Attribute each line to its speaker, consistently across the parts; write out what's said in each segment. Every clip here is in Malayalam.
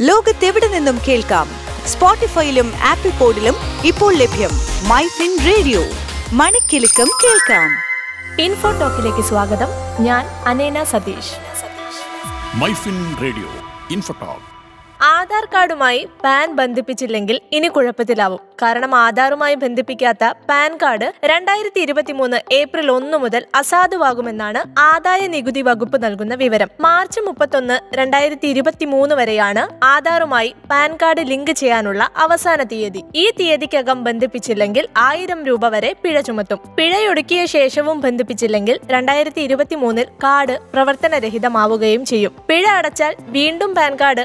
Speaker 1: ലോകത്തെവിടെ നിന്നും കേൾക്കാം? സ്പോട്ടിഫൈയിലും ആപ്പിൾ പോഡിലും ഇപ്പോൾ ലഭ്യം മൈ ഫിൻ റേഡിയോ. മണിക്കെലക്കം കേൾക്കാം.
Speaker 2: ഇൻഫോ ടോക്കിലേക്ക് സ്വാഗതം. ഞാൻ അനേന Satheesh.
Speaker 3: MyFin radio infotalk.
Speaker 2: Aadhaar കാർഡുമായി PAN ബന്ധിപ്പിച്ചില്ലെങ്കിൽ ഇനി കുഴപ്പത്തിലാവും. കാരണം ആധാറുമായി ബന്ധിപ്പിക്കാത്ത പാൻ കാർഡ് രണ്ടായിരത്തി ഇരുപത്തി മൂന്ന് ഏപ്രിൽ ഒന്ന് മുതൽ അസാധുവാകുമെന്നാണ് ആദായ നികുതി വകുപ്പ് നൽകുന്ന വിവരം. മാർച്ച് മുപ്പത്തൊന്ന് രണ്ടായിരത്തി ഇരുപത്തി മൂന്ന് വരെയാണ് ആധാറുമായി പാൻ കാർഡ് ലിങ്ക് ചെയ്യാനുള്ള അവസാന തീയതി. ഈ തീയതിക്കകം ബന്ധിപ്പിച്ചില്ലെങ്കിൽ ആയിരം രൂപ വരെ പിഴ ചുമത്തും. പിഴയൊടുക്കിയ ശേഷവും ബന്ധിപ്പിച്ചില്ലെങ്കിൽ രണ്ടായിരത്തി ഇരുപത്തി മൂന്നിൽ കാർഡ് പ്രവർത്തനരഹിതമാവുകയും ചെയ്യും. പിഴ അടച്ചാൽ വീണ്ടും പാൻ കാർഡ്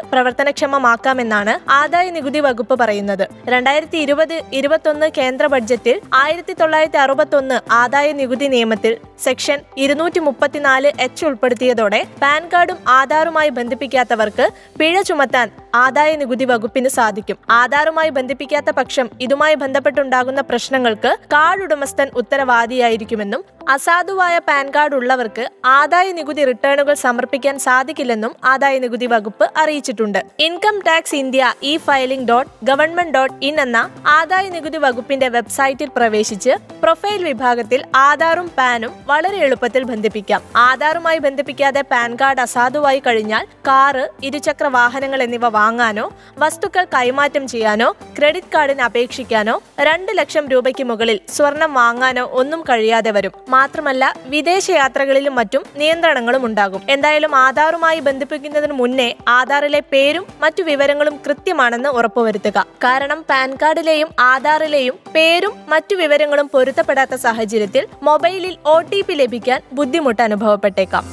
Speaker 2: പ്രവർത്തനക്ഷമമാക്കാമെന്നാണ് ആദായ നികുതി വകുപ്പ് പറയുന്നത്. രണ്ടായിരത്തി ഇരുപത് ഇരുപത്തൊന്ന് കേന്ദ്ര ബഡ്ജറ്റിൽ ആയിരത്തി തൊള്ളായിരത്തി അറുപത്തൊന്ന് ആദായ നികുതി നിയമത്തിൽ സെക്ഷൻ ഇരുന്നൂറ്റി മുപ്പത്തിനാല് എച്ച് ഉൾപ്പെടുത്തിയതോടെ പാൻ കാർഡും ആധാറുമായി ബന്ധിപ്പിക്കാത്തവർക്ക് പിഴ ചുമത്താൻ ആദായ നികുതി വകുപ്പിന് സാധിക്കും. ആധാറുമായി ബന്ധിപ്പിക്കാത്ത പക്ഷം ഇതുമായി ബന്ധപ്പെട്ടുണ്ടാകുന്ന പ്രശ്നങ്ങൾക്ക് കാർഡ് ഉടമസ്ഥൻ ഉത്തരവാദിയായിരിക്കുമെന്നും അസാധുവായ പാൻ കാർഡ് ഉള്ളവർക്ക് ആദായ നികുതി റിട്ടേണുകൾ സമർപ്പിക്കാൻ സാധിക്കില്ലെന്നും ആദായ നികുതി വകുപ്പ് അറിയിച്ചിട്ടുണ്ട്. Income tax India e filing dot government dot in എന്ന ആദായ നികുതി വകുപ്പിന്റെ വെബ്സൈറ്റിൽ പ്രവേശിച്ച് പ്രൊഫൈൽ വിഭാഗത്തിൽ ആധാറും പാനും വളരെ എളുപ്പത്തിൽ ബന്ധിപ്പിക്കാം. ആധാറുമായി ബന്ധിപ്പിക്കാതെ പാൻ കാർഡ് അസാധുവായി കഴിഞ്ഞാൽ കാറ് ഇരുചക്ര വാഹനങ്ങൾ എന്നിവ വാങ്ങാനോ വസ്തുക്കൾ കൈമാറ്റം ചെയ്യാനോ ക്രെഡിറ്റ് കാർഡിന് അപേക്ഷിക്കാനോ രണ്ട് ലക്ഷം രൂപയ്ക്ക് മുകളിൽ സ്വർണം വാങ്ങാനോ ഒന്നും കഴിയാതെ വരും. മാത്രമല്ല വിദേശ യാത്രകളിലും മറ്റും നിയന്ത്രണങ്ങളും ഉണ്ടാകും. എന്തായാലും ആധാറുമായി ബന്ധിപ്പിക്കുന്നതിന് മുന്നേ ആധാറിലെ പേരും മറ്റു വിവരങ്ങളും കൃത്യമാണെന്ന് ഉറപ്പുവരുത്തുക. കാരണം പാൻ കാർഡിലെയും ആധാറിലെയും പേരും മറ്റു വിവരങ്ങളും പൊരുത്തപ്പെടാത്ത സാഹചര്യത്തിൽ മൊബൈലിൽ ഒ ടി പി ലഭിക്കാൻ ബുദ്ധിമുട്ട് അനുഭവപ്പെട്ടേക്കാം.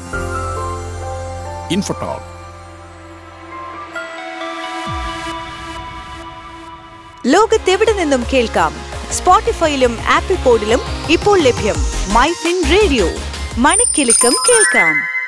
Speaker 1: ലോകത്തെവിടെ നിന്നും കേൾക്കാം? സ്പോട്ടിഫൈയിലും ആപ്പിൾ പോഡിലും ഇപ്പോൾ ലഭ്യം മൈ ഫിൻ റേഡിയോ. മണിക്കെലക്കം കേൾക്കാം.